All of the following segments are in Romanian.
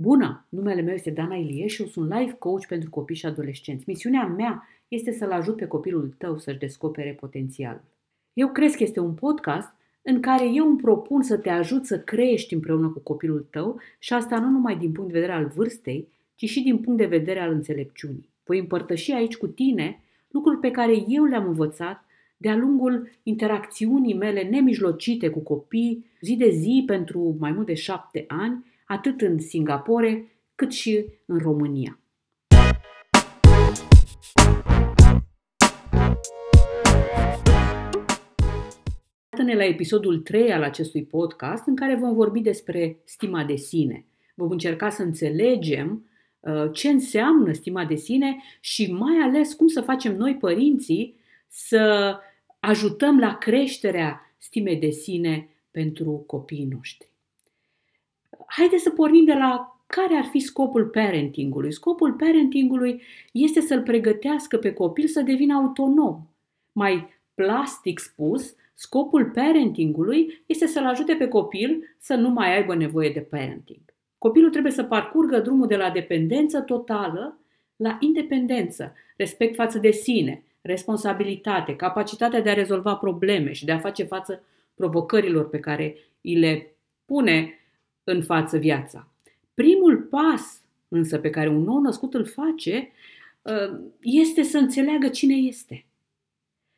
Bună! Numele meu este Dana Ilie și eu sunt life coach pentru copii și adolescenți. Misiunea mea este să-l ajut pe copilul tău să-și descopere potențialul. Eu cred că este un podcast în care eu îmi propun să te ajut să crești împreună cu copilul tău și asta nu numai din punct de vedere al vârstei, ci și din punct de vedere al înțelepciunii. Voi împărtăși aici cu tine lucruri pe care eu le-am învățat de-a lungul interacțiunii mele nemijlocite cu copii, zi de zi pentru mai mult de șapte ani, atât în Singapore cât și în România. Iată-ne la episodul 3 al acestui podcast în care vom vorbi despre stima de sine. Vom încerca să înțelegem uh, ce înseamnă stima de sine și mai ales cum să facem noi părinții să ajutăm la creșterea stimei de sine pentru copiii noștri. Haideți să pornim de la care ar fi scopul parentingului. Scopul parentingului este să-l pregătească pe copil să devină autonom. Mai plastic spus, scopul parentingului este să-l ajute pe copil să nu mai aibă nevoie de parenting. Copilul trebuie să parcurgă drumul de la dependență totală la independență, respect față de sine, responsabilitate, capacitatea de a rezolva probleme și de a face față provocărilor pe care îi le pune în față viața. Primul pas însă pe care un nou născut îl face uh, este să înțeleagă cine este.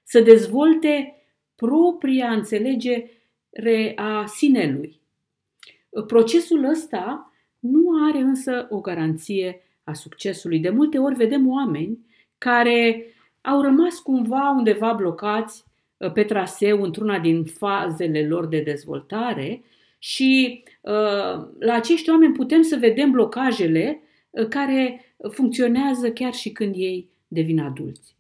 Să dezvolte propria înțelegere a sinelui. Procesul ăsta nu are însă o garanție a succesului. De multe ori vedem oameni care au rămas cumva undeva blocați uh, pe traseu într-una din fazele lor de dezvoltare și uh, la acești oameni putem să vedem blocajele uh, care funcționează chiar și când ei devin adulți.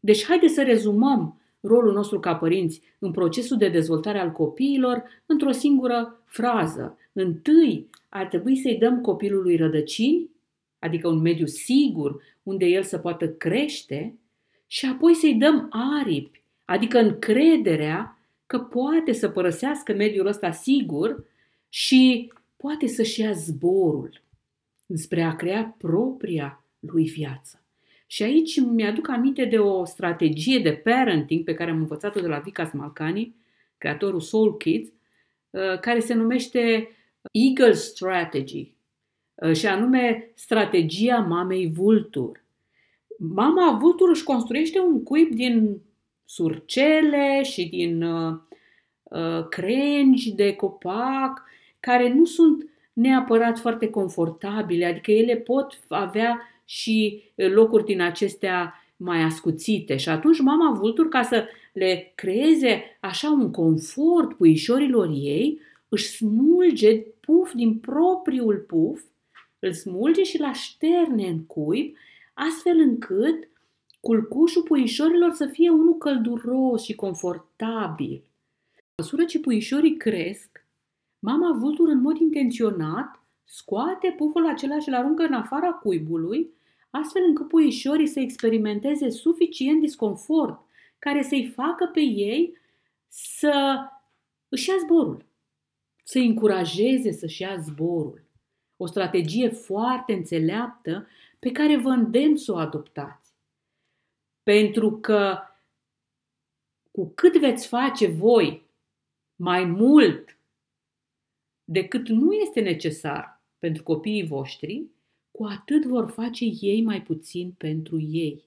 Deci haideți să rezumăm rolul nostru ca părinți în procesul de dezvoltare al copiilor într-o singură frază. Întâi ar trebui să-i dăm copilului rădăcini, adică un mediu sigur unde el să poată crește, și apoi să-i dăm aripi, adică încrederea că poate să părăsească mediul ăsta sigur și poate să-și ia zborul spre a crea propria lui viață. Și aici mi-aduc aminte de o strategie de parenting pe care am învățat-o de la Vika Smalcani, creatorul Soul Kids, uh, care se numește Eagle Strategy, uh, și anume strategia mamei vultur. Mama vultur își construiește un cuib din surcele și din uh, uh, crengi de copac, care nu sunt neapărat foarte confortabile, adică ele pot avea și locuri din acestea mai ascuțite. Și atunci mama vultur, ca să le creeze așa un confort puișorilor ei, își smulge puf din propriul puf, îl smulge și la șterne în cuib astfel încât culcușul puișorilor să fie unul călduros și confortabil. În măsură ce puișorii cresc, mama vultur în mod intenționat scoate puful acela și îl aruncă în afara cuibului, astfel încât puișorii să experimenteze suficient disconfort care să-i facă pe ei să își ia zborul, să-i încurajeze să-și ia zborul. O strategie foarte înțeleaptă pe care vă îndemn să o adoptați. Pentru că cu cât veți face voi mai mult decât nu este necesar pentru copiii voștri, cu atât vor face ei mai puțin pentru ei.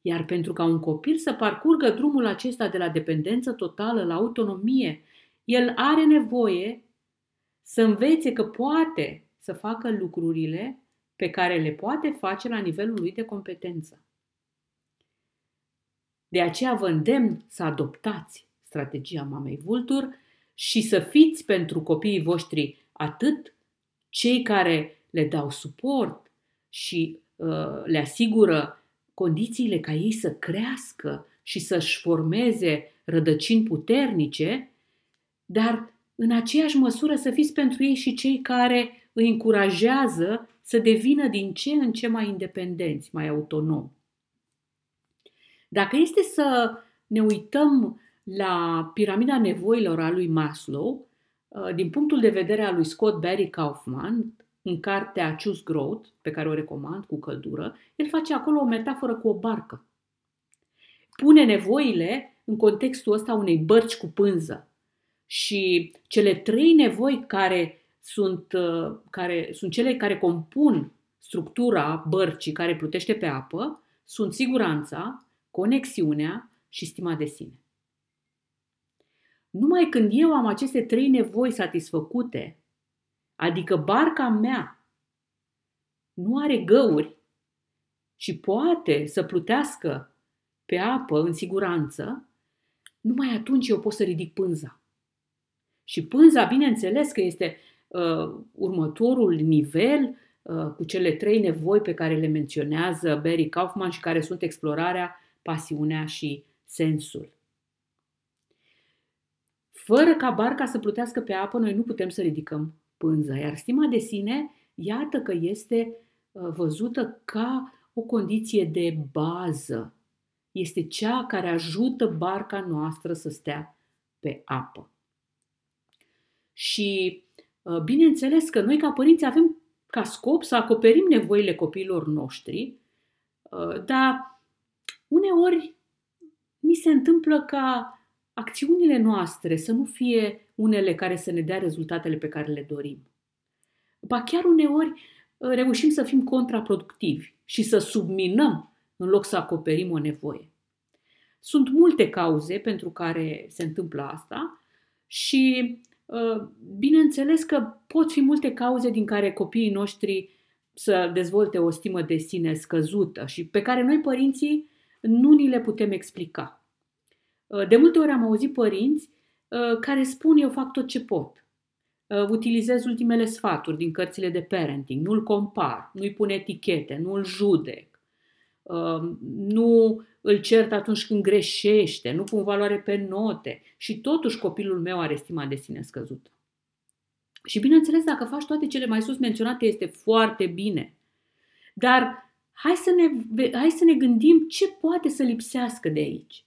Iar pentru ca un copil să parcurgă drumul acesta de la dependență totală la autonomie, el are nevoie să învețe că poate să facă lucrurile pe care le poate face la nivelul lui de competență. De aceea vă îndemn să adoptați strategia mamei vultur și să fiți pentru copiii voștri atât cei care le dau suport și uh, le asigură condițiile ca ei să crească și să-și formeze rădăcini puternice, dar în aceeași măsură să fiți pentru ei și cei care îi încurajează să devină din ce în ce mai independenți, mai autonomi. Dacă este să ne uităm la piramida nevoilor a lui Maslow, uh, din punctul de vedere al lui Scott Barry Kaufman, în cartea Choose Growth, pe care o recomand cu căldură, el face acolo o metaforă cu o barcă. Pune nevoile în contextul ăsta unei bărci cu pânză. Și cele trei nevoi care sunt, uh, care sunt cele care compun structura bărcii care plutește pe apă sunt siguranța, conexiunea și stima de sine. Numai când eu am aceste trei nevoi satisfăcute, adică barca mea nu are găuri și poate să plutească pe apă în siguranță, numai atunci eu pot să ridic pânza. Și pânza, bineînțeles că este uh, următorul nivel uh, cu cele trei nevoi pe care le menționează Barry Kaufman și care sunt explorarea, pasiunea și sensul. Fără ca barca să plutească pe apă, noi nu putem să ridicăm pânza. Iar stima de sine, iată că este uh, văzută ca o condiție de bază. Este cea care ajută barca noastră să stea pe apă. Și uh, bineînțeles că noi ca părinți avem ca scop să acoperim nevoile copiilor noștri, uh, dar uneori mi se întâmplă ca acțiunile noastre să nu fie unele care să ne dea rezultatele pe care le dorim. Ba chiar uneori uh, reușim să fim contraproductivi și să subminăm în loc să acoperim o nevoie. Sunt multe cauze pentru care se întâmplă asta și uh, bineînțeles că pot fi multe cauze din care copiii noștri să dezvolte o stimă de sine scăzută și pe care noi părinții nu ni le putem explica. Uh, de multe ori am auzit părinți uh, care spun eu fac tot ce pot. Uh, utilizez ultimele sfaturi din cărțile de parenting, nu-l compar, nu-i pun etichete, nu-l judec, nu îl cert atunci când greșește, nu pun valoare pe note și totuși copilul meu are stima de sine scăzută. Și bineînțeles, dacă faci toate cele mai sus menționate, este foarte bine. Dar hai să ne, hai să ne gândim ce poate să lipsească de aici.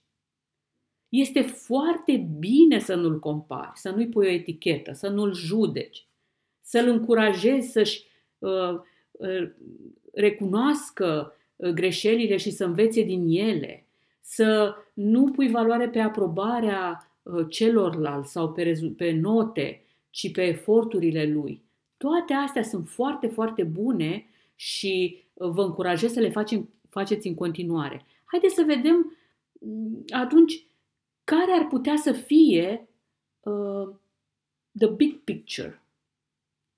Este foarte bine să nu-l compari, să nu-i pui o etichetă, să nu-l judeci, să-l încurajezi să-și uh, uh, recunoască uh, greșelile și să învețe din ele, să nu pui valoare pe aprobarea uh, celorlalți sau pe, rezu- pe note, ci pe eforturile lui. Toate astea sunt foarte, foarte bune și uh, vă încurajez să le facem, faceți în continuare. Haideți să vedem mm, atunci care ar putea să fie uh, the big picture,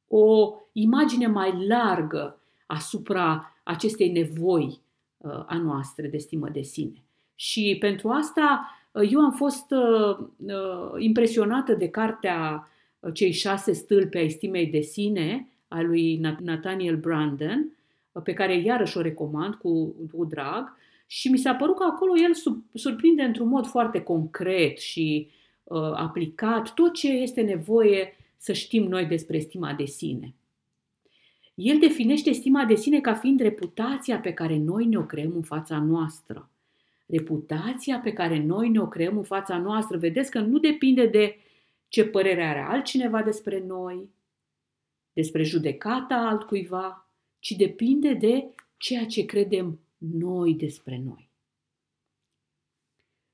o imagine mai largă asupra acestei nevoi uh, a noastre de stimă de sine. Și pentru asta uh, eu am fost uh, uh, impresionată de cartea uh, Cei șase stâlpi ai stimei de sine a lui Nathaniel Brandon, uh, pe care iarăși o recomand cu, cu drag, și mi s-a părut că acolo el surprinde într-un mod foarte concret și uh, aplicat tot ce este nevoie să știm noi despre stima de sine. El definește stima de sine ca fiind reputația pe care noi ne-o creăm în fața noastră. Reputația pe care noi ne-o creăm în fața noastră, vedeți că nu depinde de ce părere are altcineva despre noi, despre judecata altcuiva, ci depinde de ceea ce credem noi despre noi.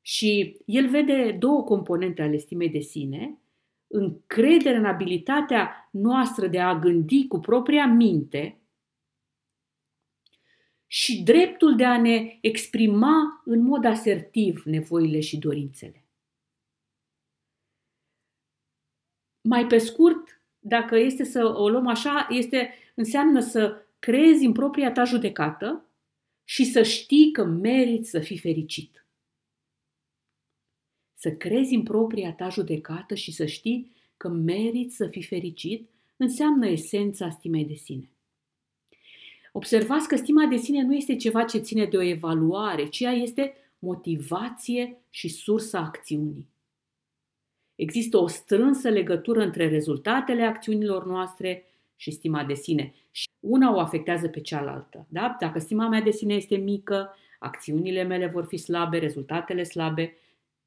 Și el vede două componente ale stimei de sine, încredere în abilitatea noastră de a gândi cu propria minte și dreptul de a ne exprima în mod asertiv nevoile și dorințele. Mai pe scurt, dacă este să o luăm așa, este, înseamnă să creezi în propria ta judecată și să știi că meriți să fii fericit. Să crezi în propria ta judecată și să știi că meriți să fii fericit înseamnă esența stimei de sine. Observați că stima de sine nu este ceva ce ține de o evaluare, ci ea este motivație și sursa acțiunii. Există o strânsă legătură între rezultatele acțiunilor noastre și stima de sine. Și una o afectează pe cealaltă. Da? Dacă stima mea de sine este mică, acțiunile mele vor fi slabe, rezultatele slabe,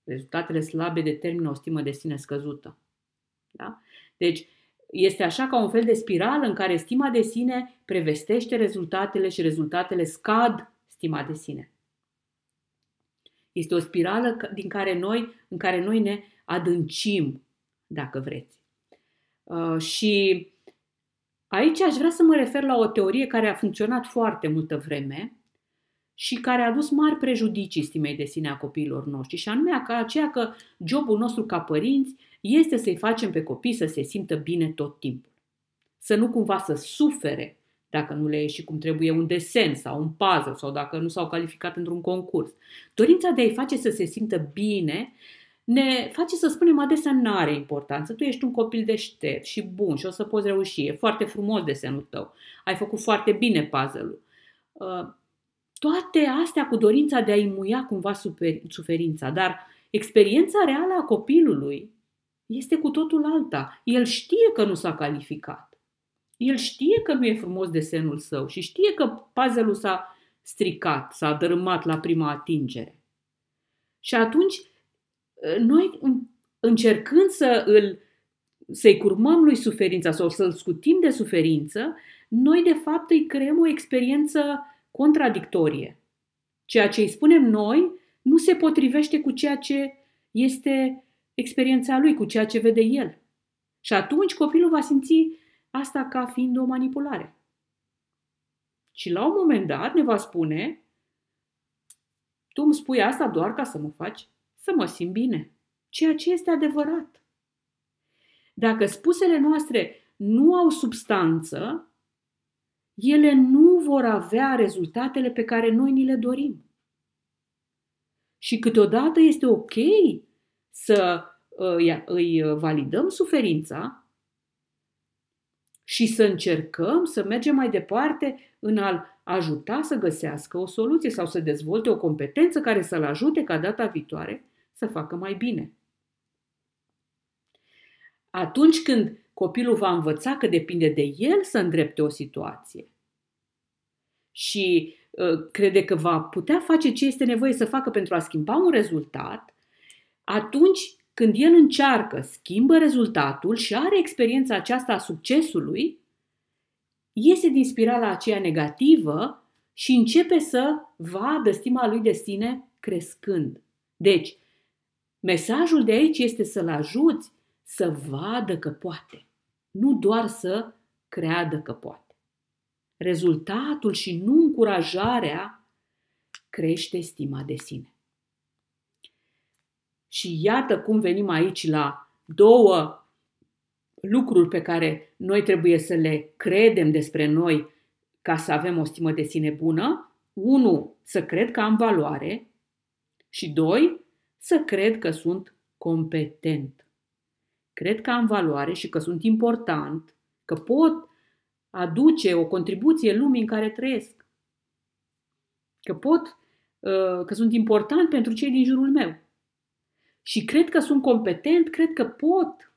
rezultatele slabe determină o stimă de sine scăzută. Da? Deci, este așa ca un fel de spirală în care stima de sine prevestește rezultatele și rezultatele scad stima de sine. Este o spirală din care noi, în care noi ne adâncim, dacă vreți. Uh, și aici aș vrea să mă refer la o teorie care a funcționat foarte multă vreme și care a adus mari prejudicii stimei de sine a copiilor noștri, și anume aceea că jobul nostru ca părinți este să-i facem pe copii să se simtă bine tot timpul. Să nu cumva să sufere dacă nu le ieși cum trebuie un desen sau un puzzle sau dacă nu s-au calificat într-un concurs. Dorința de a-i face să se simtă bine ne face să spunem adesea nu are importanță. Tu ești un copil deștept și bun și o să poți reuși. E foarte frumos desenul tău. Ai făcut foarte bine puzzle-ul. Uh, toate astea cu dorința de a-i muia cumva suferința, dar experiența reală a copilului este cu totul alta. El știe că nu s-a calificat. El știe că nu e frumos desenul său și știe că puzzle-ul s-a stricat, s-a dărâmat la prima atingere. Și atunci, noi încercând să îl, să-i curmăm lui suferința sau să-l scutim de suferință, noi de fapt îi creăm o experiență contradictorie. Ceea ce îi spunem noi nu se potrivește cu ceea ce este experiența lui, cu ceea ce vede el. Și atunci copilul va simți asta ca fiind o manipulare. Și la un moment dat ne va spune, tu îmi spui asta doar ca să mă faci să mă simt bine, ceea ce este adevărat. Dacă spusele noastre nu au substanță, ele nu vor avea rezultatele pe care noi ni le dorim. Și câteodată este ok să îi, îi validăm suferința și să încercăm să mergem mai departe în a-l ajuta să găsească o soluție sau să dezvolte o competență care să-l ajute ca data viitoare să facă mai bine. Atunci când copilul va învăța că depinde de el să îndrepte o situație și uh, crede că va putea face ce este nevoie să facă pentru a schimba un rezultat, atunci când el încearcă, schimbă rezultatul și are experiența aceasta a succesului, iese din spirala aceea negativă și începe să vadă stima lui de sine crescând. Deci, mesajul de aici este să-l ajuți să vadă că poate, nu doar să creadă că poate. Rezultatul și nu încurajarea crește stima de sine. Și iată cum venim aici la două lucruri pe care noi trebuie să le credem despre noi ca să avem o stimă de sine bună. Unu, să cred că am valoare și doi, să cred că sunt competent. Cred că am valoare și că sunt important, că pot aduce o contribuție lumii în care trăiesc. Că pot, uh, că sunt important pentru cei din jurul meu și cred că sunt competent, cred că pot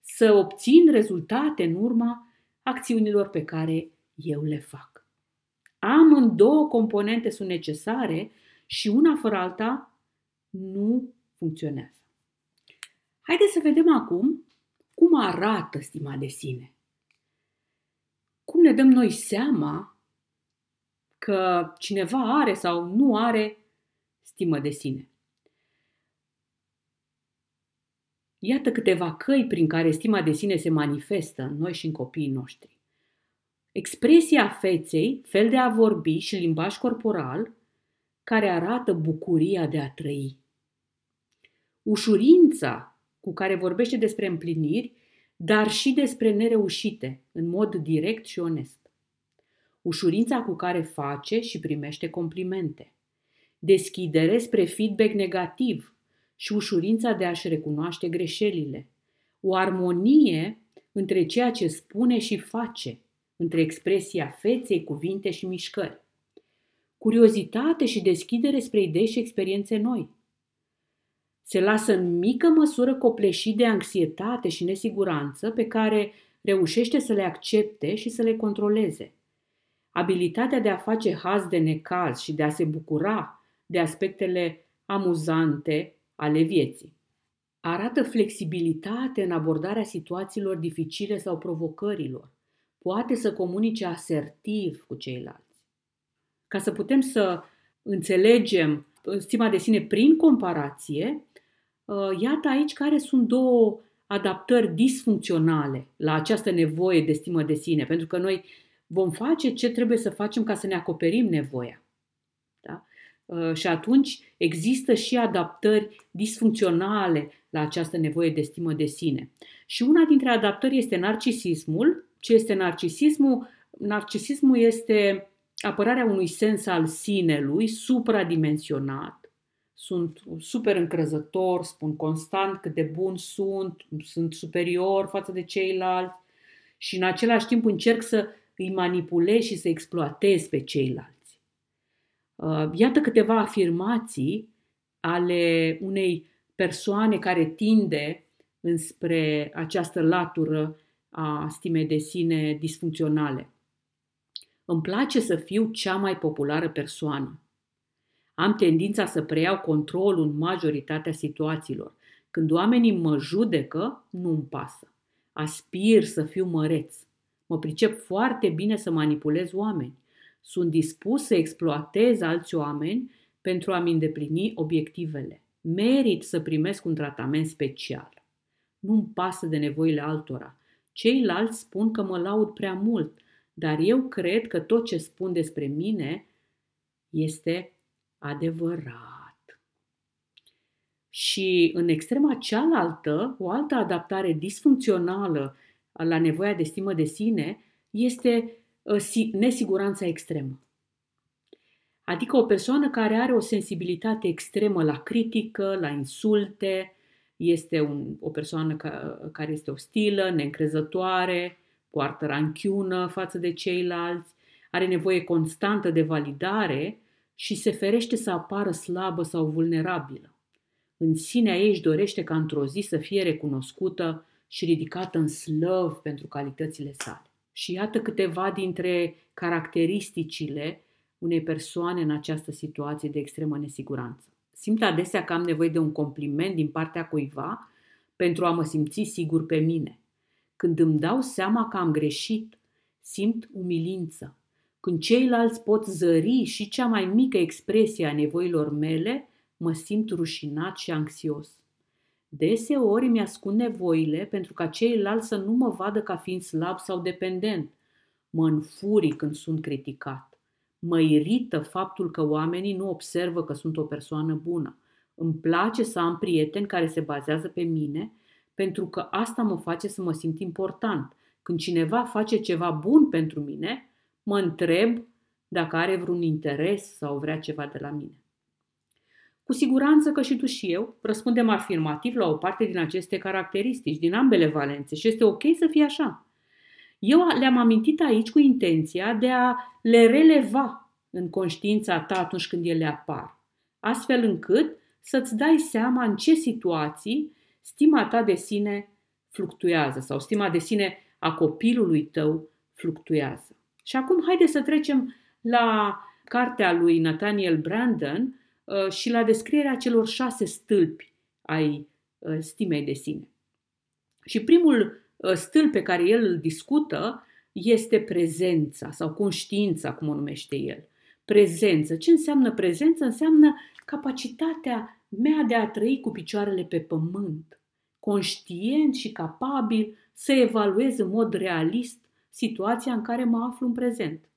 să obțin rezultate în urma acțiunilor pe care eu le fac. Am în două componente sunt necesare și una fără alta nu funcționează. Haideți să vedem acum cum arată stima de sine. Cum ne dăm noi seama că cineva are sau nu are stimă de sine. Iată câteva căi prin care stima de sine se manifestă în noi și în copiii noștri. Expresia feței, fel de a vorbi și limbaj corporal, care arată bucuria de a trăi. Ușurința cu care vorbește despre împliniri, dar și despre nereușite, în mod direct și onest. Ușurința cu care face și primește complimente. Deschidere spre feedback negativ, și ușurința de a-și recunoaște greșelile. O armonie între ceea ce spune și face, între expresia feței, cuvinte și mișcări. Curiozitate și deschidere spre idei și experiențe noi. Se lasă în mică măsură copleșit de anxietate și nesiguranță pe care reușește să le accepte și să le controleze. Abilitatea de a face haz de necaz și de a se bucura de aspectele amuzante ale vieții. arată flexibilitate în abordarea situațiilor dificile sau provocărilor. Poate să comunice asertiv cu ceilalți. Ca să putem să înțelegem stima de sine prin comparație, uh, iată aici care sunt două adaptări disfuncționale la această nevoie de stimă de sine, pentru că noi vom face ce trebuie să facem ca să ne acoperim nevoia. Da? Uh, și atunci există și adaptări disfuncționale la această nevoie de stimă de sine. Și una dintre adaptări este narcisismul. Ce este narcisismul? Narcisismul este apărarea unui sens al sinelui supradimensionat. Sunt super încrezător, spun constant cât de bun sunt, sunt superior față de ceilalți și în același timp încerc să îi manipulez și să exploatez pe ceilalți. Uh, iată câteva afirmații ale unei persoane care tinde înspre această latură a stimei de sine disfuncționale. Îmi place să fiu cea mai populară persoană. Am tendința să preiau controlul în majoritatea situațiilor. Când oamenii mă judecă, nu-mi pasă. Aspir să fiu măreț. Mă pricep foarte bine să manipulez oameni. Sunt dispus să exploatez alți oameni pentru a-mi îndeplini obiectivele. Merit să primesc un tratament special. Nu-mi pasă de nevoile altora. Ceilalți spun că mă laud prea mult, dar eu cred că tot ce spun despre mine este adevărat. Și în extrema cealaltă, o altă adaptare disfuncțională la nevoia de stimă de sine este uh, nesiguranța extremă. Adică o persoană care are o sensibilitate extremă la critică, la insulte, este un, o persoană ca, care este ostilă, neîncrezătoare, poartă ranchiună față de ceilalți, are nevoie constantă de validare și se ferește să apară slabă sau vulnerabilă. În sinea ei își dorește ca într-o zi să fie recunoscută și ridicată în slăv pentru calitățile sale. Și iată câteva dintre caracteristicile unei persoane în această situație de extremă nesiguranță. Simt adesea că am nevoie de un compliment din partea cuiva pentru a mă simți sigur pe mine. Când îmi dau seama că am greșit, simt umilință. Când ceilalți pot zări și cea mai mică expresie a nevoilor mele, mă simt rușinat și anxios. Deseori mi ascund nevoile pentru ca ceilalți să nu mă vadă ca fiind slab sau dependent. Mă înfuri când sunt criticat. Mă irită faptul că oamenii nu observă că sunt o persoană bună. Îmi place să am prieteni care se bazează pe mine pentru că asta mă face să mă simt important. Când cineva face ceva bun pentru mine, mă întreb dacă are vreun interes sau vrea ceva de la mine. Cu siguranță că și tu și eu răspundem afirmativ la o parte din aceste caracteristici, din ambele valențe și este ok să fie așa. Eu le-am amintit aici cu intenția de a le releva în conștiința ta atunci când ele apar, astfel încât să-ți dai seama în ce situații stima ta de sine fluctuează sau stima de sine a copilului tău fluctuează. Și acum haide să trecem la cartea lui Nathaniel Brandon uh, și la descrierea celor șase stâlpi ai uh, stimei de sine. Și primul uh, stâlp pe care el îl discută este prezența sau conștiința, cum o numește el. Prezență. Ce înseamnă prezență? Înseamnă capacitatea mea de a trăi cu picioarele pe pământ, conștient și capabil să evaluez în mod realist situația în care mă aflu în prezent.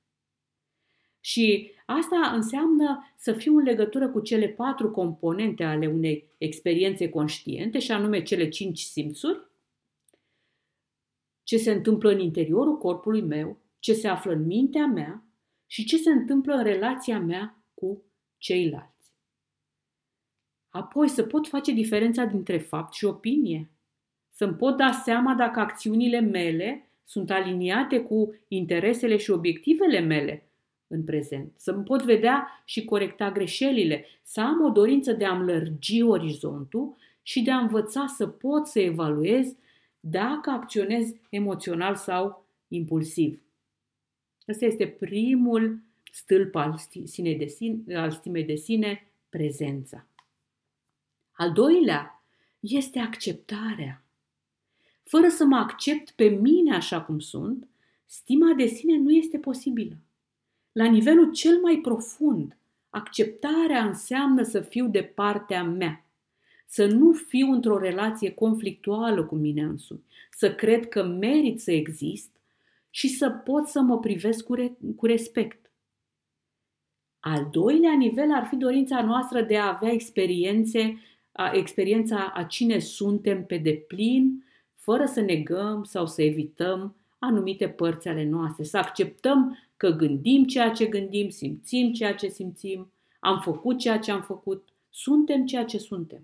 Și asta înseamnă să fiu în legătură cu cele patru componente ale unei experiențe conștiente, și anume cele cinci simțuri, ce se întâmplă în interiorul corpului meu, ce se află în mintea mea și ce se întâmplă în relația mea cu ceilalți. Apoi să pot face diferența dintre fapt și opinie. Să-mi pot da seama dacă acțiunile mele sunt aliniate cu interesele și obiectivele mele în prezent. Să-mi pot vedea și corecta greșelile. Să am o dorință de a-mi lărgi orizontul și de a învăța să pot să evaluez dacă acționez emoțional sau impulsiv. Ăsta este primul stâlp al, sine de sine, al stimei de sine, prezența. Al doilea este acceptarea. Fără să mă accept pe mine așa cum sunt, stima de sine nu este posibilă. La nivelul cel mai profund, acceptarea înseamnă să fiu de partea mea, să nu fiu într-o relație conflictuală cu mine însumi, să cred că merit să exist și să pot să mă privesc cu, re- cu respect. Al doilea nivel ar fi dorința noastră de a avea experiențe, a, experiența a cine suntem pe deplin, fără să negăm sau să evităm anumite părți ale noastre, să acceptăm că gândim ceea ce gândim, simțim ceea ce simțim, am făcut ceea ce am făcut, suntem ceea ce suntem.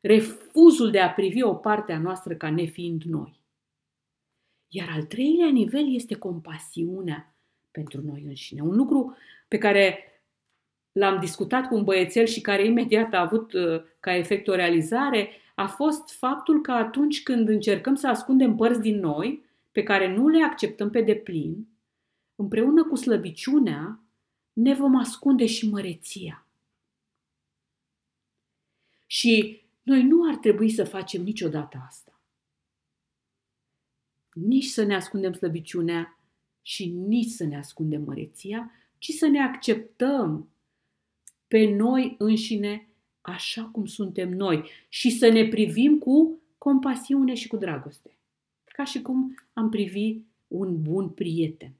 Refuzul de a privi o parte a noastră ca nefiind noi. Iar al treilea nivel este compasiunea pentru noi înșine. Un lucru pe care l-am discutat cu un băiețel și care imediat a avut uh, ca efect o realizare, a fost faptul că atunci când încercăm să ascundem părți din noi, pe care nu le acceptăm pe deplin, împreună cu slăbiciunea, ne vom ascunde și măreția. Și noi nu ar trebui să facem niciodată asta. Nici să ne ascundem slăbiciunea și nici să ne ascundem măreția, ci să ne acceptăm pe noi înșine așa cum suntem noi și să ne privim cu compasiune și cu dragoste, ca și cum am privi un bun prieten.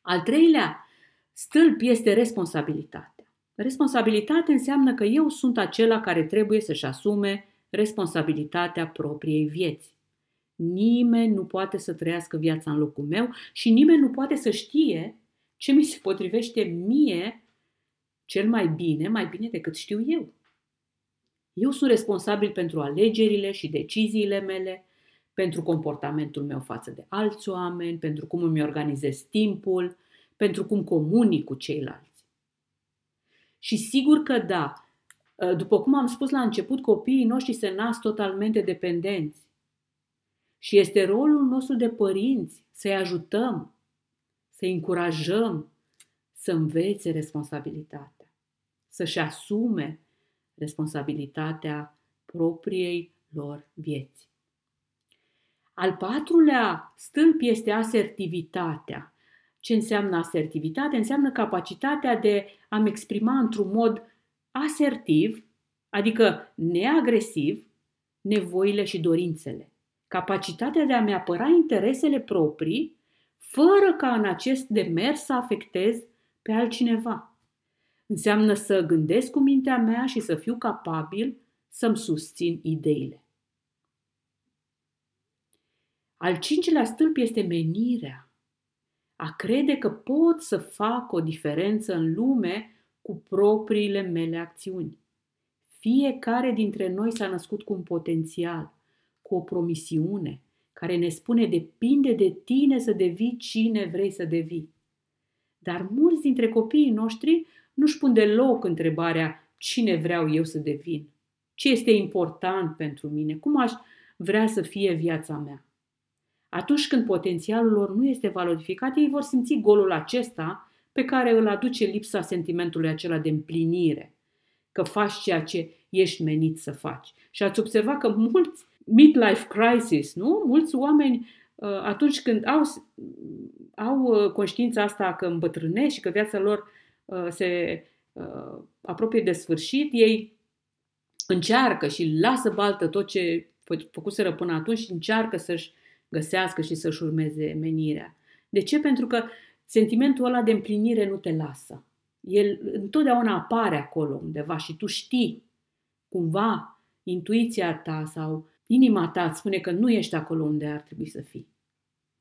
Al treilea stâlp este responsabilitatea. Responsabilitatea înseamnă că eu sunt acela care trebuie să-și asume responsabilitatea propriei vieți. Nimeni nu poate să trăiască viața în locul meu și nimeni nu poate să știe ce mi se potrivește mie cel mai bine, mai bine decât știu eu. Eu sunt responsabil pentru alegerile și deciziile mele, pentru comportamentul meu față de alți oameni, pentru cum îmi organizez timpul, pentru cum comunic cu ceilalți. Și sigur că da, după cum am spus la început, copiii noștri se nasc totalmente dependenți. Și este rolul nostru de părinți să-i ajutăm, să-i încurajăm să învețe responsabilitatea, să-și asume responsabilitatea propriei lor vieți. Al patrulea stâlp este asertivitatea. Ce înseamnă asertivitate? Înseamnă capacitatea de a-mi exprima într-un mod asertiv, adică neagresiv, nevoile și dorințele. Capacitatea de a-mi apăra interesele proprii, fără ca în acest demers să afectez pe altcineva. Înseamnă să gândesc cu mintea mea și să fiu capabil să-mi susțin ideile. Al cincilea stâlp este menirea. A crede că pot să fac o diferență în lume cu propriile mele acțiuni. Fiecare dintre noi s-a născut cu un potențial, cu o promisiune, care ne spune depinde de tine să devii cine vrei să devii. Dar mulți dintre copiii noștri nu-și pun deloc întrebarea cine vreau eu să devin, ce este important pentru mine, cum aș vrea să fie viața mea. Atunci când potențialul lor nu este valorificat, ei vor simți golul acesta pe care îl aduce lipsa sentimentului acela de împlinire, că faci ceea ce ești menit să faci. Și ați observat că mulți midlife crisis, nu? Mulți oameni uh, atunci când au, au uh, conștiința asta că îmbătrânesc și că viața lor uh, se apropie de sfârșit, ei încearcă și lasă baltă tot ce făcuseră până atunci și încearcă să-și găsească și să-și urmeze menirea. De ce? Pentru că sentimentul ăla de împlinire nu te lasă. El întotdeauna apare acolo undeva și tu știi cumva intuiția ta sau inima ta îți spune că nu ești acolo unde ar trebui să fii.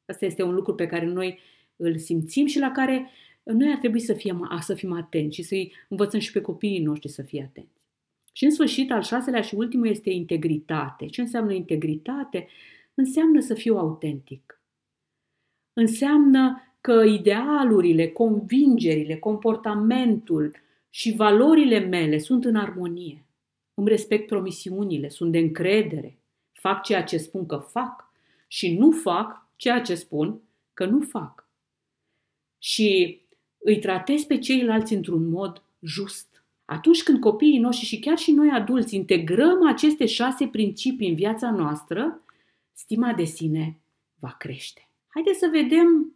Asta este un lucru pe care noi îl simțim și la care noi ar trebui să fim, să fim atenți și să-i învățăm și pe copiii noștri să fie atenți. Și în sfârșit, al șaselea și ultimul este integritate. Ce înseamnă integritate? înseamnă să fiu autentic. Înseamnă că idealurile, convingerile, comportamentul și valorile mele sunt în armonie. Îmi respect promisiunile, sunt de încredere, fac ceea ce spun că fac și nu fac ceea ce spun că nu fac. Și îi tratez pe ceilalți într-un mod just. Atunci când copiii noștri și chiar și noi adulți integrăm aceste șase principii în viața noastră, stima de sine va crește. Haideți să vedem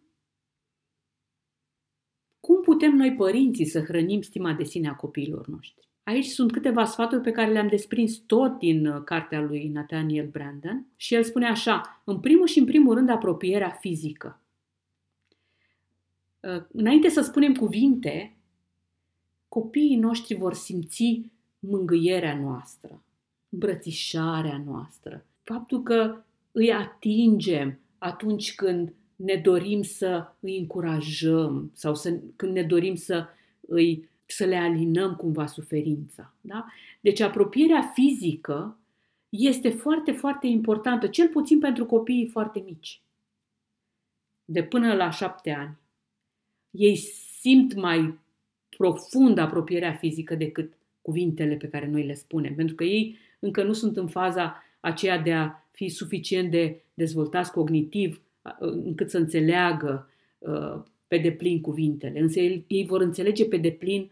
cum putem noi părinții să hrănim stima de sine a copiilor noștri. Aici sunt câteva sfaturi pe care le-am desprins tot din uh, cartea lui Nathaniel Brandon și el spune așa, în primul și în primul rând apropierea fizică. Uh, înainte să spunem cuvinte, copiii noștri vor simți mângâierea noastră, îmbrățișarea noastră, faptul că îi atingem atunci când ne dorim să îi încurajăm sau să, când ne dorim să îi să le alinăm cumva suferința. Da? Deci apropierea fizică este foarte, foarte importantă, cel puțin pentru copiii foarte mici, de până la șapte ani. Ei simt mai profund apropierea fizică decât cuvintele pe care noi le spunem, pentru că ei încă nu sunt în faza aceea de a fi suficient de dezvoltați cognitiv încât să înțeleagă uh, pe deplin cuvintele, însă ei vor înțelege pe deplin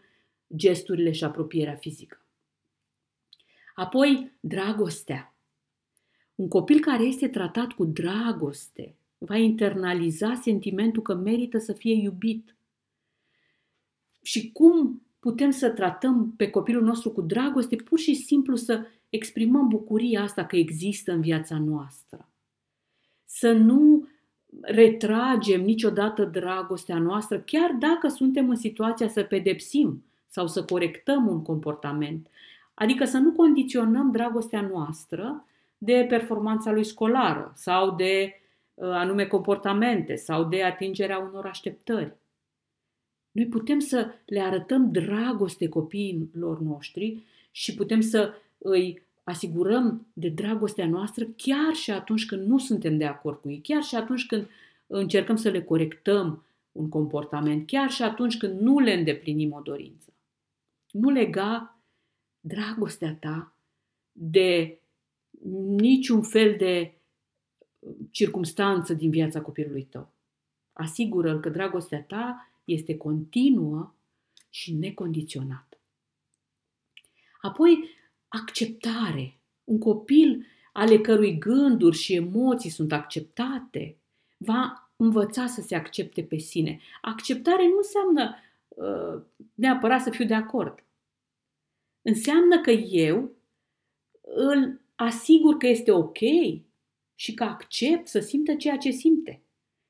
gesturile și apropierea fizică. Apoi, dragostea. Un copil care este tratat cu dragoste va internaliza sentimentul că merită să fie iubit. Și cum putem să tratăm pe copilul nostru cu dragoste? Pur și simplu să exprimăm bucuria asta că există în viața noastră. Să nu retragem niciodată dragostea noastră, chiar dacă suntem în situația să pedepsim sau să corectăm un comportament. Adică să nu condiționăm dragostea noastră de performanța lui scolară sau de uh, anume comportamente sau de atingerea unor așteptări. Noi putem să le arătăm dragoste copiilor noștri și putem să îi asigurăm de dragostea noastră chiar și atunci când nu suntem de acord cu ei, chiar și atunci când încercăm să le corectăm un comportament, chiar și atunci când nu le îndeplinim o dorință. Nu lega dragostea ta de niciun fel de circumstanță din viața copilului tău. Asigură-l că dragostea ta este continuă și necondiționată. Apoi, acceptare. Un copil ale cărui gânduri și emoții sunt acceptate va învăța să se accepte pe sine. Acceptare nu înseamnă uh, neapărat să fiu de acord. Înseamnă că eu îl asigur că este ok și că accept să simtă ceea ce simte,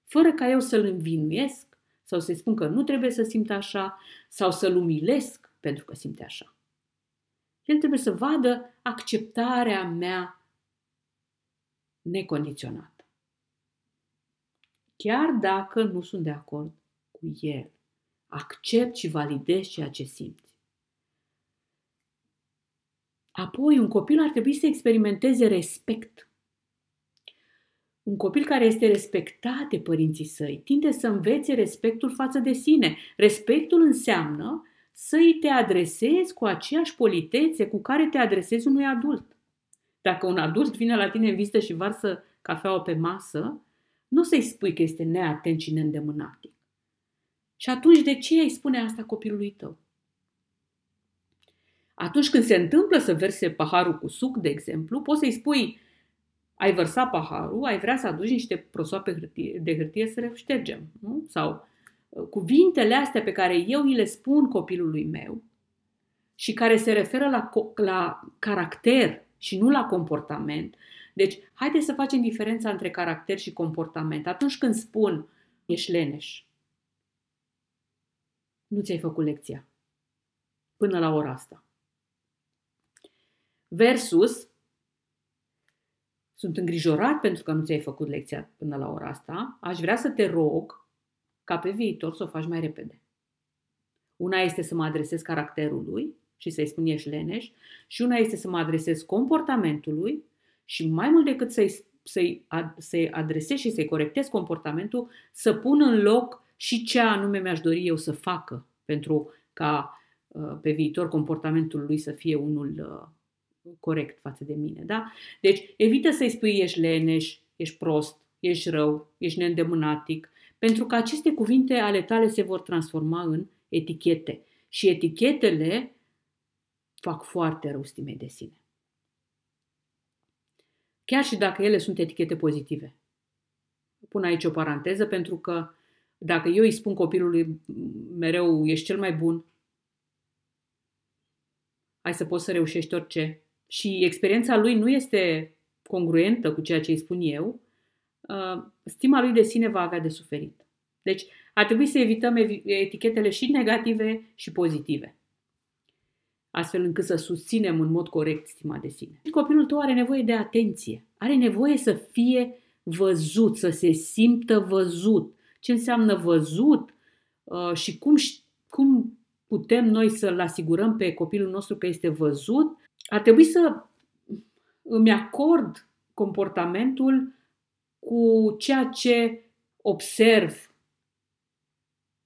fără ca eu să-l învinuiesc sau să-i spun că nu trebuie să simt așa sau să-l umilesc pentru că simte așa. El trebuie să vadă acceptarea mea necondiționată. Chiar dacă nu sunt de acord cu el, accept și validez ceea ce simți. Apoi, un copil ar trebui să experimenteze respect. Un copil care este respectat de părinții săi tinde să învețe respectul față de sine. Respectul înseamnă să-i te adresezi cu aceeași politețe cu care te adresezi unui adult. Dacă un adult vine la tine în vizită și varsă cafeaua pe masă, nu o să-i spui că este neatent și neîndemânatic. Și atunci de ce îi spune asta copilului tău? Atunci când se întâmplă să verse paharul cu suc, de exemplu, poți să-i spui ai vărsat paharul, ai vrea să aduci niște prosoape de hârtie să le ștergem. Nu? Sau cuvintele astea pe care eu îi le spun copilului meu și care se referă la, la caracter și nu la comportament. Deci, haideți să facem diferența între caracter și comportament. Atunci când spun, ești leneș, nu ți-ai făcut lecția până la ora asta. Versus, sunt îngrijorat pentru că nu ți-ai făcut lecția până la ora asta, aș vrea să te rog ca pe viitor să o faci mai repede. Una este să mă adresez caracterului și să-i spun ești leneș și una este să mă adresez comportamentului și mai mult decât să-i, să-i, ad, să-i adresez și să-i corectez comportamentul, să pun în loc și ce anume mi-aș dori eu să facă pentru ca uh, pe viitor comportamentul lui să fie unul uh, corect față de mine. Da? Deci evită să-i spui ești leneș, ești prost, ești rău, ești neîndemânatic, pentru că aceste cuvinte ale tale se vor transforma în etichete. Și etichetele fac foarte rău stimei de sine. Chiar și dacă ele sunt etichete pozitive. Pun aici o paranteză pentru că dacă eu îi spun copilului mereu ești cel mai bun, ai să poți să reușești orice și experiența lui nu este congruentă cu ceea ce îi spun eu, uh, stima lui de sine va avea de suferit. Deci ar trebui să evităm etichetele și negative și pozitive astfel încât să susținem în mod corect stima de sine. Copilul tău are nevoie de atenție, are nevoie să fie văzut, să se simtă văzut. Ce înseamnă văzut uh, și cum, cum putem noi să-l asigurăm pe copilul nostru că este văzut, ar trebui să îmi acord comportamentul cu ceea ce observ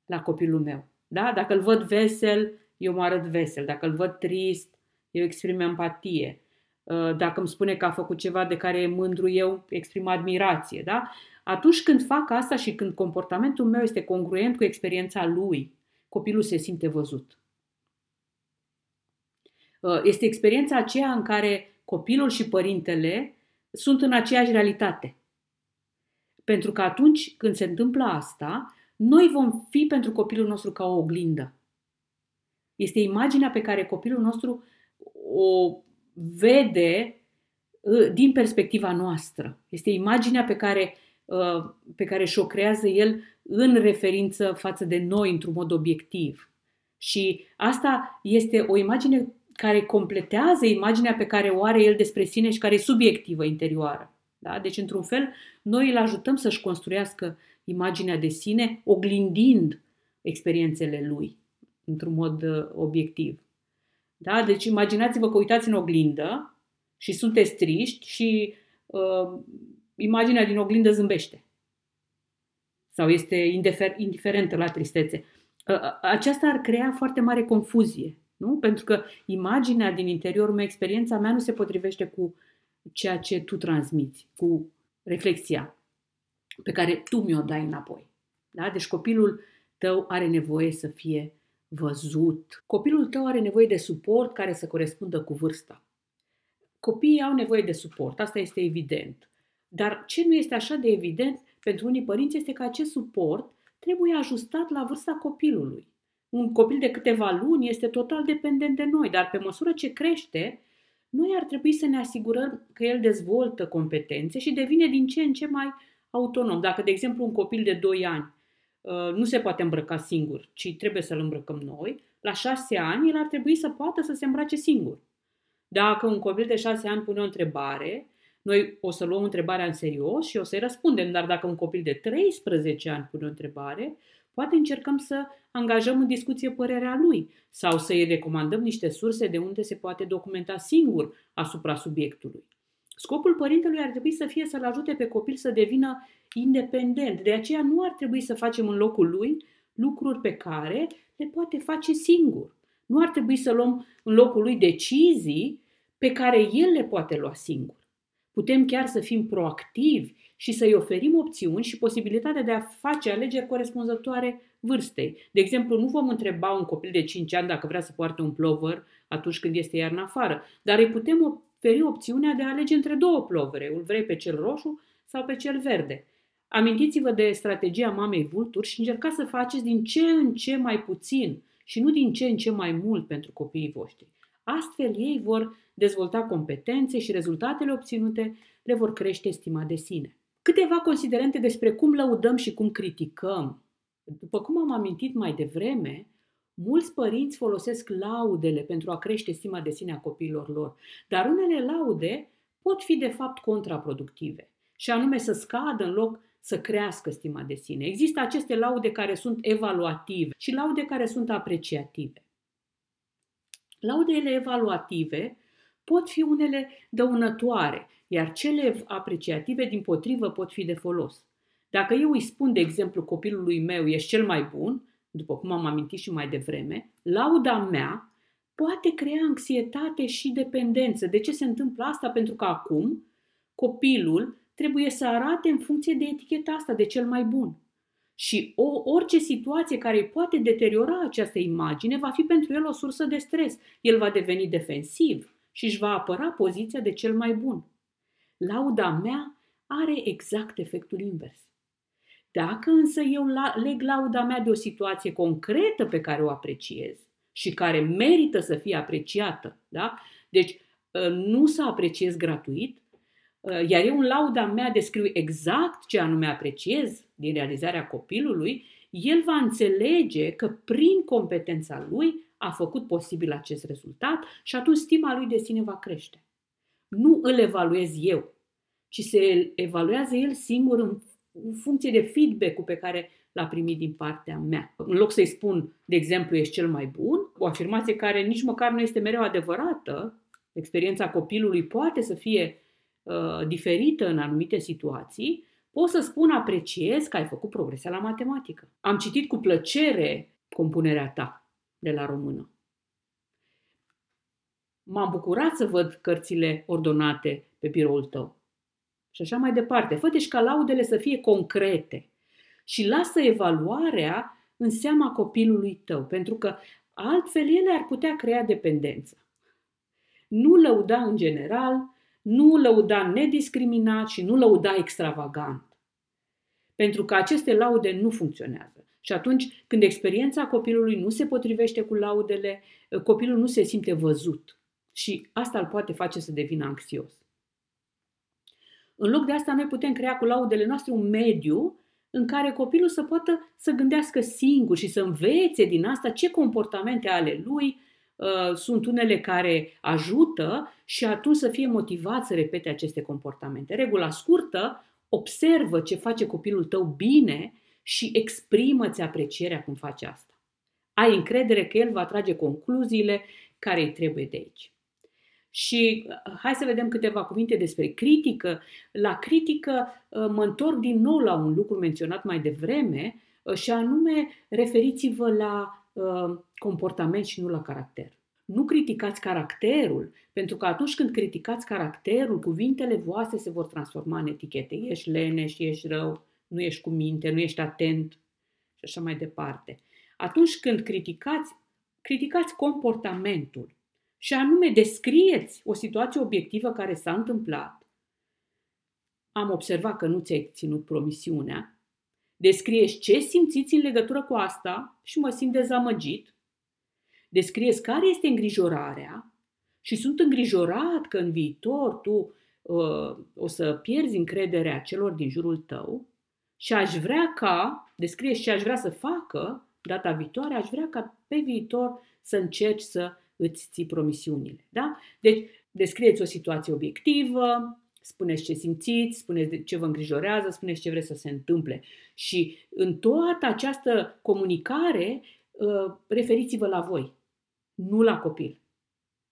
la copilul meu. Da? Dacă îl văd vesel, eu mă arăt vesel. Dacă îl văd trist, eu exprim empatie. Uh, dacă îmi spune că a făcut ceva de care e mândru, eu exprim admirație. Da? Atunci când fac asta și când comportamentul meu este congruent cu experiența lui, copilul se simte văzut. Uh, este experiența aceea în care copilul și părintele sunt în aceeași realitate. Pentru că atunci când se întâmplă asta, noi vom fi pentru copilul nostru ca o oglindă. Este imaginea pe care copilul nostru o vede ă, din perspectiva noastră. Este imaginea pe care, ă, pe care și-o creează el în referință față de noi într-un mod obiectiv. Și asta este o imagine care completează imaginea pe care o are el despre sine și care e subiectivă interioară. Da? Deci, într-un fel, noi îl ajutăm să-și construiască imaginea de sine, oglindind experiențele lui într-un mod uh, obiectiv. Da? Deci imaginați-vă că uitați în oglindă și sunteți triști și uh, imaginea din oglindă zâmbește. Sau este indifer- indiferentă la tristețe. Uh, aceasta ar crea foarte mare confuzie. Nu? Pentru că imaginea din interiorul meu, experiența mea nu se potrivește cu ceea ce tu transmiți, cu reflexia pe care tu mi-o dai înapoi. Da? Deci copilul tău are nevoie să fie văzut. Copilul tău are nevoie de suport care să corespundă cu vârsta. Copiii au nevoie de suport, asta este evident. Dar ce nu este așa de evident pentru unii părinți este că acest suport trebuie ajustat la vârsta copilului. Un copil de câteva luni este total dependent de noi, dar pe măsură ce crește, noi ar trebui să ne asigurăm că el dezvoltă competențe și devine din ce în ce mai autonom. Dacă, de exemplu, un copil de 2 ani Uh, nu se poate îmbrăca singur, ci trebuie să-l îmbrăcăm noi, la șase ani el ar trebui să poată să se îmbrace singur. Dacă un copil de șase ani pune o întrebare, noi o să luăm întrebarea în serios și o să-i răspundem, dar dacă un copil de 13 ani pune o întrebare, poate încercăm să angajăm în discuție părerea lui sau să-i recomandăm niște surse de unde se poate documenta singur asupra subiectului. Scopul părintelui ar trebui să fie să-l ajute pe copil să devină independent. De aceea nu ar trebui să facem în locul lui lucruri pe care le poate face singur. Nu ar trebui să luăm în locul lui decizii pe care el le poate lua singur. Putem chiar să fim proactivi și să-i oferim opțiuni și posibilitatea de a face alegeri corespunzătoare vârstei. De exemplu, nu vom întreba un copil de 5 ani dacă vrea să poarte un plover atunci când este iarna afară, dar îi putem oferi opțiunea de a alege între două plovere. Îl vrei pe cel roșu sau pe cel verde. Amintiți-vă de strategia mamei vulturi și încercați să faceți din ce în ce mai puțin și nu din ce în ce mai mult pentru copiii voștri. Astfel ei vor dezvolta competențe și rezultatele obținute le vor crește stima de sine. Câteva considerente despre cum lăudăm și cum criticăm. După cum am amintit mai devreme, mulți părinți folosesc laudele pentru a crește stima de sine a copiilor lor, dar unele laude pot fi de fapt contraproductive și anume să scadă în loc să crească stima de sine. Există aceste laude care sunt evaluative și laude care sunt apreciative. Laudele evaluative pot fi unele dăunătoare, iar cele apreciative, din potrivă, pot fi de folos. Dacă eu îi spun, de exemplu, copilului meu, ești cel mai bun, după cum am amintit și mai devreme, lauda mea poate crea anxietate și dependență. De ce se întâmplă asta? Pentru că acum copilul trebuie să arate în funcție de eticheta asta, de cel mai bun. Și o, orice situație care îi poate deteriora această imagine va fi pentru el o sursă de stres. El va deveni defensiv și își va apăra poziția de cel mai bun. Lauda mea are exact efectul invers. Dacă însă eu leg lauda mea de o situație concretă pe care o apreciez și care merită să fie apreciată, da? deci ă, nu să apreciez gratuit, ă, iar eu în lauda mea descriu exact ce anume apreciez din realizarea copilului, el va înțelege că prin competența lui a făcut posibil acest rezultat și atunci stima lui de sine va crește. Nu îl evaluez eu, ci se evaluează el singur în în funcție de feedback-ul pe care l-a primit din partea mea. În loc să-i spun, de exemplu, ești cel mai bun, o afirmație care nici măcar nu este mereu adevărată, experiența copilului poate să fie uh, diferită în anumite situații, pot să spun apreciez că ai făcut progrese la matematică. Am citit cu plăcere compunerea ta de la română. M-am bucurat să văd cărțile ordonate pe biroul tău și așa mai departe. Fă deci ca laudele să fie concrete și lasă evaluarea în seama copilului tău, pentru că altfel ele ar putea crea dependență. Nu lăuda în general, nu lăuda nediscriminat și nu lăuda extravagant. Pentru că aceste laude nu funcționează. Și atunci, când experiența copilului nu se potrivește cu laudele, copilul nu se simte văzut. Și asta îl poate face să devină anxios. În loc de asta, noi putem crea cu laudele noastre un mediu în care copilul să poată să gândească singur și să învețe din asta ce comportamente ale lui uh, sunt unele care ajută și atunci să fie motivat să repete aceste comportamente. Regula scurtă, observă ce face copilul tău bine și exprimă-ți aprecierea cum face asta. Ai încredere că el va trage concluziile care îi trebuie de aici. Și uh, hai să vedem câteva cuvinte despre critică. La critică uh, mă întorc din nou la un lucru menționat mai devreme uh, și anume referiți-vă la comportament și nu la caracter. Nu criticați caracterul, pentru că atunci când criticați caracterul, cuvintele voastre se vor transforma în etichete. Ești leneș, ești rău, nu ești cu minte, nu ești atent și așa mai departe. Atunci când criticați, criticați comportamentul și anume descrieți o situație obiectivă care s-a întâmplat. Am observat că nu ți-ai ținut promisiunea. Descrieți ce simțiți în legătură cu asta și mă simt dezamăgit. Descrieți care este îngrijorarea și sunt îngrijorat că în viitor tu uh, o să pierzi încrederea celor din jurul tău și aș vrea ca, descrieți ce aș vrea să facă data viitoare, aș vrea ca pe viitor să încerci să îți ții promisiunile. Da? Deci, descrieți o situație obiectivă, spuneți ce simțiți, spuneți ce vă îngrijorează, spuneți ce vreți să se întâmple. Și în toată această comunicare, uh, referiți-vă la voi, nu la copil.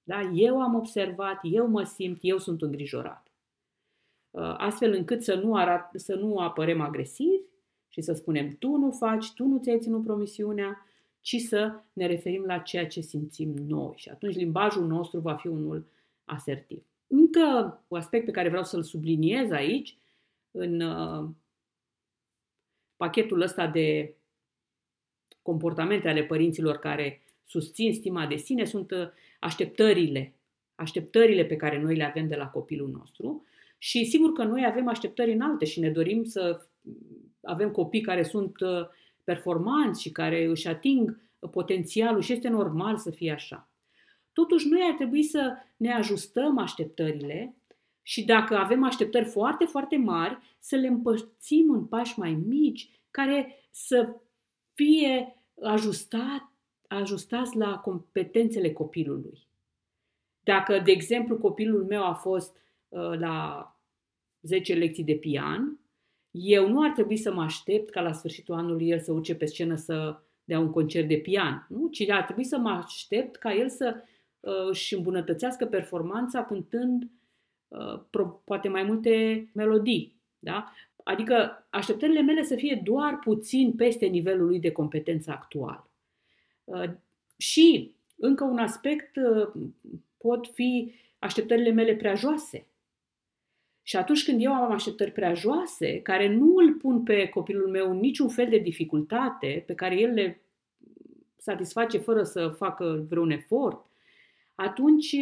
Da? Eu am observat, eu mă simt, eu sunt îngrijorat. Uh, astfel încât să nu, arat, să nu apărem agresivi și să spunem tu nu faci, tu nu ți-ai ținut promisiunea, ci să ne referim la ceea ce simțim noi și atunci limbajul nostru va fi unul asertiv. Încă un aspect pe care vreau să-l subliniez aici, în uh, pachetul ăsta de comportamente ale părinților care susțin stima de sine, sunt uh, așteptările, așteptările pe care noi le avem de la copilul nostru și sigur că noi avem așteptări înalte și ne dorim să avem copii care sunt uh, performanți și care își ating potențialul și este normal să fie așa. Totuși, noi ar trebui să ne ajustăm așteptările și dacă avem așteptări foarte, foarte mari, să le împărțim în pași mai mici, care să fie ajustat, ajustați la competențele copilului. Dacă, de exemplu, copilul meu a fost uh, la 10 lecții de pian, eu nu ar trebui să mă aștept ca la sfârșitul anului el să urce pe scenă să dea un concert de pian, nu? ci ar trebui să mă aștept ca el să uh, își îmbunătățească performanța cântând uh, pro, poate mai multe melodii. Da? Adică așteptările mele să fie doar puțin peste nivelul lui de competență actual. Uh, și încă un aspect uh, pot fi așteptările mele prea joase Și atunci când eu am așteptări prea joase, care nu îl pun pe copilul meu în niciun fel de dificultate, pe care el le satisface fără să facă vreun efort, atunci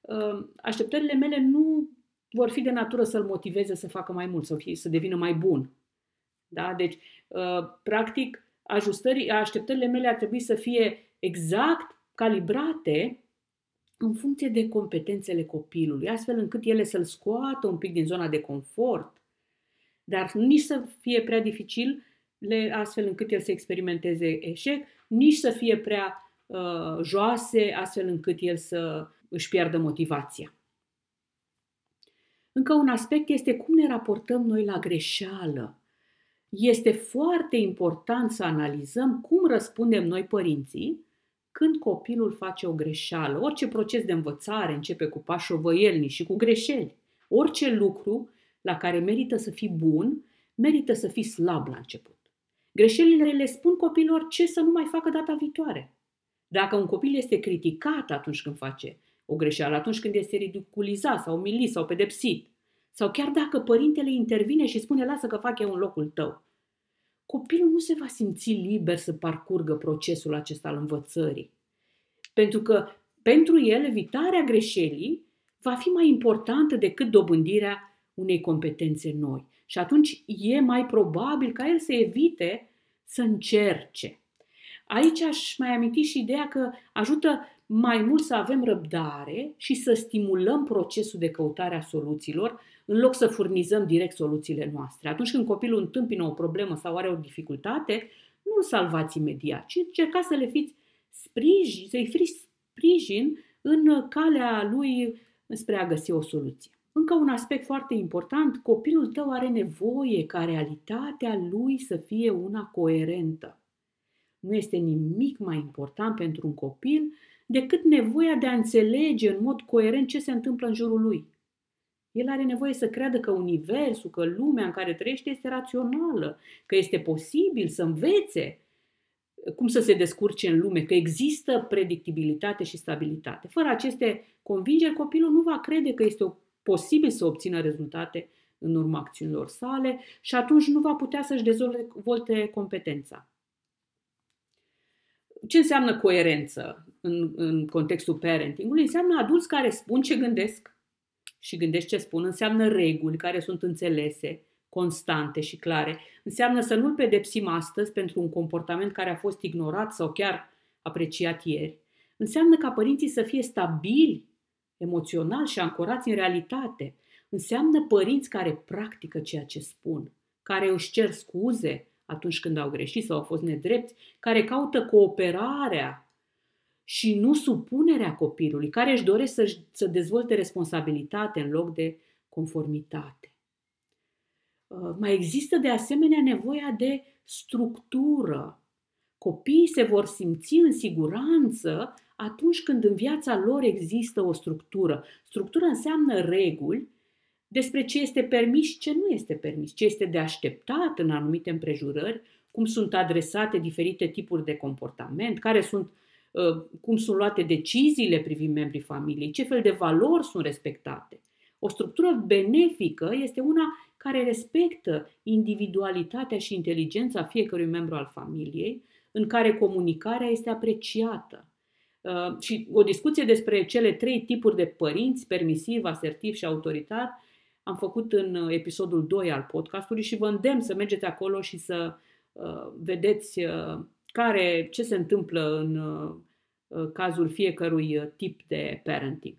uh, așteptările mele nu vor fi de natură să-l motiveze să facă mai mult, să, fie, să devină mai bun. Da? Deci, uh, practic, ajustări, așteptările mele ar trebui să fie exact calibrate în funcție de competențele copilului, astfel încât ele să-l scoată un pic din zona de confort, dar nici să fie prea dificil, astfel încât el să experimenteze eșec, nici să fie prea uh, joase, astfel încât el să își piardă motivația. Încă un aspect este cum ne raportăm noi la greșeală. Este foarte important să analizăm cum răspundem noi părinții când copilul face o greșeală. Orice proces de învățare începe cu pașovăielni și cu greșeli. Orice lucru la care merită să fii bun, merită să fii slab la început. Greșelile le spun copilor ce să nu mai facă data viitoare. Dacă un copil este criticat atunci când face o greșeală, atunci când este ridiculizat sau umilit sau pedepsit, sau chiar dacă părintele intervine și spune lasă că fac eu în locul tău, copilul nu se va simți liber să parcurgă procesul acesta al învățării. Pentru că pentru el evitarea greșelii va fi mai importantă decât dobândirea unei competențe noi. Și atunci e mai probabil ca el să evite să încerce. Aici aș mai aminti și ideea că ajută mai mult să avem răbdare și să stimulăm procesul de căutare a soluțiilor, în loc să furnizăm direct soluțiile noastre. Atunci când copilul întâmpină o problemă sau are o dificultate, nu îl salvați imediat, ci încercați să le fiți sprijin, să-i fiți sprijin în calea lui spre a găsi o soluție. Încă un aspect foarte important, copilul tău are nevoie ca realitatea lui să fie una coerentă. Nu este nimic mai important pentru un copil decât nevoia de a înțelege în mod coerent ce se întâmplă în jurul lui. El are nevoie să creadă că universul, că lumea în care trăiește este rațională, că este posibil să învețe cum să se descurce în lume, că există predictibilitate și stabilitate. Fără aceste convingeri, copilul nu va crede că este posibil să obțină rezultate în urma acțiunilor sale și atunci nu va putea să-și dezvolte competența. Ce înseamnă coerență în, în contextul parentingului? Înseamnă adulți care spun ce gândesc și gândesc ce spun, înseamnă reguli care sunt înțelese, constante și clare. Înseamnă să nu-l pedepsim astăzi pentru un comportament care a fost ignorat sau chiar apreciat ieri. Înseamnă ca părinții să fie stabili emoțional și ancorați în realitate. Înseamnă părinți care practică ceea ce spun, care își cer scuze atunci când au greșit sau au fost nedrepti, care caută cooperarea și nu supunerea copilului, care își doresc să, să dezvolte responsabilitate în loc de conformitate. Uh, mai există de asemenea nevoia de structură. Copiii se vor simți în siguranță atunci când în viața lor există o structură. Structura înseamnă reguli despre ce este permis și ce nu este permis, ce este de așteptat în anumite împrejurări, cum sunt adresate diferite tipuri de comportament, care sunt, uh, cum sunt luate deciziile privind membrii familiei, ce fel de valori sunt respectate. O structură benefică este una care respectă individualitatea și inteligența fiecărui membru al familiei, în care comunicarea este apreciată. Uh, și o discuție despre cele trei tipuri de părinți, permisiv, asertiv și autoritar, am făcut în uh, episodul 2 al podcastului și vă îndemn să mergeți acolo și să uh, vedeți uh, care, ce se întâmplă în uh, uh cazul fiecărui tip de parenting.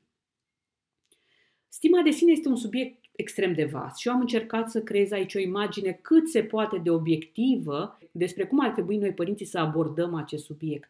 Stima de sine este un subiect extrem de vast și eu am încercat să creez aici o imagine cât se poate de obiectivă despre cum ar trebui noi părinții să abordăm acest subiect.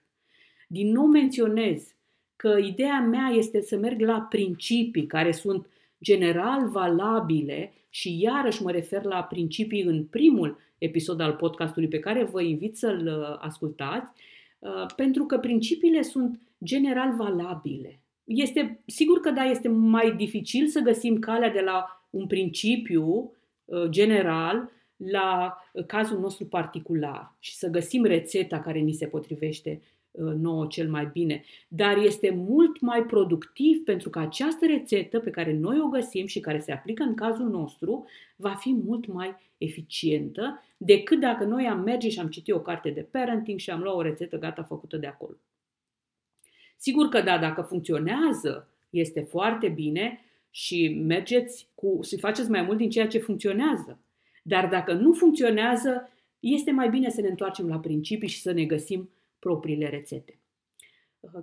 Din nou menționez că ideea mea este să merg la principii care sunt general valabile și iarăși mă refer la principii în primul episod al podcastului pe care vă invit să-l uh, ascultați, uh, pentru că principiile sunt general valabile. Este sigur că da, este mai dificil să găsim calea de la un principiu uh, general la cazul nostru particular și să găsim rețeta care ni se potrivește uh, nouă cel mai bine, dar este mult mai productiv pentru că această rețetă pe care noi o găsim și care se aplică în cazul nostru va fi mult mai eficientă decât dacă noi am merge și am citit o carte de parenting și am luat o rețetă gata făcută de acolo. Sigur că da, dacă funcționează, este foarte bine și mergeți cu, să faceți mai mult din ceea ce funcționează. Dar dacă nu funcționează, este mai bine să ne întoarcem la principii și să ne găsim propriile rețete.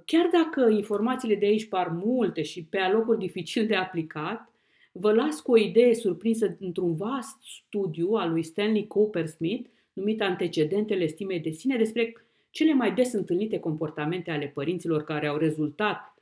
Chiar dacă informațiile de aici par multe și pe alocuri dificil de aplicat, vă las cu o idee surprinsă într-un vast studiu al lui Stanley Cooper-Smith, numit Antecedentele stimei de sine, despre cele mai des întâlnite comportamente ale părinților care au rezultat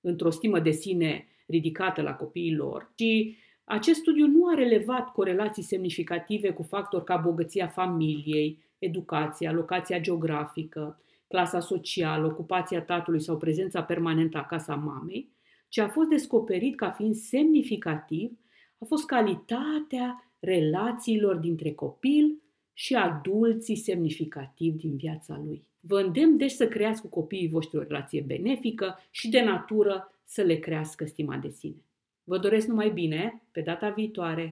într-o stimă de sine ridicată la copiii lor. Și acest studiu nu a relevat corelații semnificative cu factori ca bogăția familiei, educația, locația geografică, clasa socială, ocupația tatălui sau prezența permanentă a casa mamei, ce a fost descoperit ca fiind semnificativ a fost calitatea relațiilor dintre copil și adulții semnificativ din viața lui. Vă îndemn deci să creați cu copiii voștri o relație benefică și de natură să le crească stima de sine. Vă doresc numai bine, pe data viitoare!